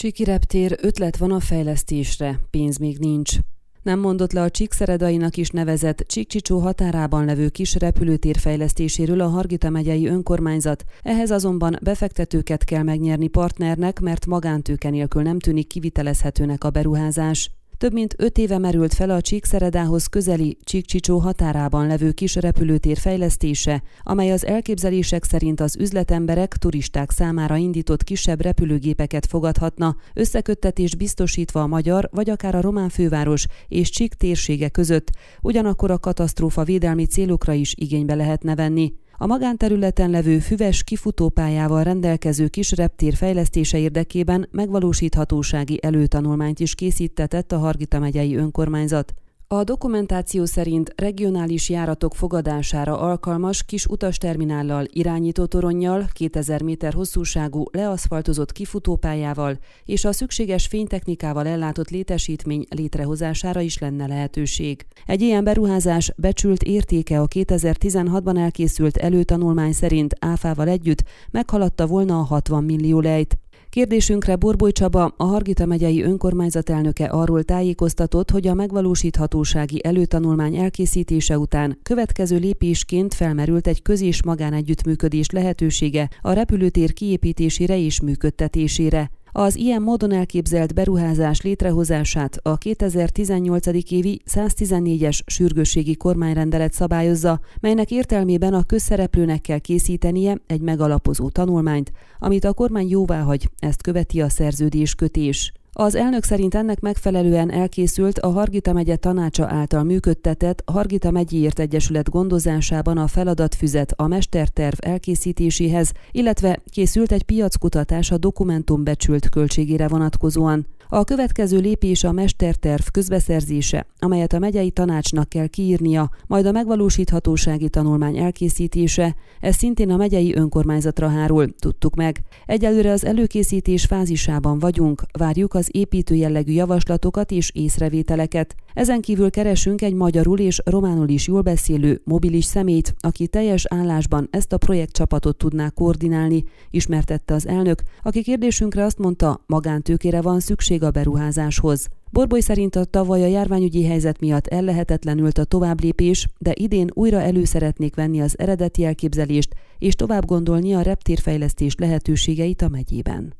Csiki reptér ötlet van a fejlesztésre, pénz még nincs. Nem mondott le a Csíkszeredainak is nevezett Csíkcsicsó határában levő kis repülőtér fejlesztéséről a Hargita megyei önkormányzat, ehhez azonban befektetőket kell megnyerni partnernek, mert magántőke nélkül nem tűnik kivitelezhetőnek a beruházás. Több mint öt éve merült fel a Csíkszeredához közeli Csíkcsicsó határában levő kis repülőtér fejlesztése, amely az elképzelések szerint az üzletemberek, turisták számára indított kisebb repülőgépeket fogadhatna, összeköttetés biztosítva a magyar vagy akár a román főváros és Csík térsége között, ugyanakkor a katasztrófa védelmi célokra is igénybe lehetne venni. A magánterületen levő füves kifutópályával rendelkező kis reptér fejlesztése érdekében megvalósíthatósági előtanulmányt is készítetett a Hargita megyei önkormányzat. A dokumentáció szerint regionális járatok fogadására alkalmas kis utasterminállal, irányító toronnyal, 2000 méter hosszúságú leaszfaltozott kifutópályával és a szükséges fénytechnikával ellátott létesítmény létrehozására is lenne lehetőség. Egy ilyen beruházás becsült értéke a 2016-ban elkészült előtanulmány szerint áfával együtt meghaladta volna a 60 millió lejt. Kérdésünkre Borboly Csaba, a Hargita megyei önkormányzat elnöke arról tájékoztatott, hogy a megvalósíthatósági előtanulmány elkészítése után következő lépésként felmerült egy köz- és magánegyüttműködés lehetősége a repülőtér kiépítésére és működtetésére. Az ilyen módon elképzelt beruházás létrehozását a 2018. évi 114-es sürgősségi kormányrendelet szabályozza, melynek értelmében a közszereplőnek kell készítenie egy megalapozó tanulmányt, amit a kormány jóváhagy, ezt követi a szerződéskötés. Az elnök szerint ennek megfelelően elkészült a Hargita megye tanácsa által működtetett Hargita megyéért egyesület gondozásában a feladatfüzet a mesterterv elkészítéséhez, illetve készült egy piackutatás a dokumentum becsült költségére vonatkozóan. A következő lépés a mesterterv közbeszerzése, amelyet a megyei tanácsnak kell kiírnia, majd a megvalósíthatósági tanulmány elkészítése, ez szintén a megyei önkormányzatra hárul, tudtuk meg. Egyelőre az előkészítés fázisában vagyunk, várjuk az építő jellegű javaslatokat és észrevételeket. Ezen kívül keresünk egy magyarul és románul is jól beszélő, mobilis szemét, aki teljes állásban ezt a projektcsapatot tudná koordinálni, ismertette az elnök, aki kérdésünkre azt mondta, magántőkére van szükség a beruházáshoz. Borboly szerint a tavaly a járványügyi helyzet miatt ellehetetlenült a továbblépés, de idén újra elő szeretnék venni az eredeti elképzelést, és tovább gondolni a reptérfejlesztés lehetőségeit a megyében.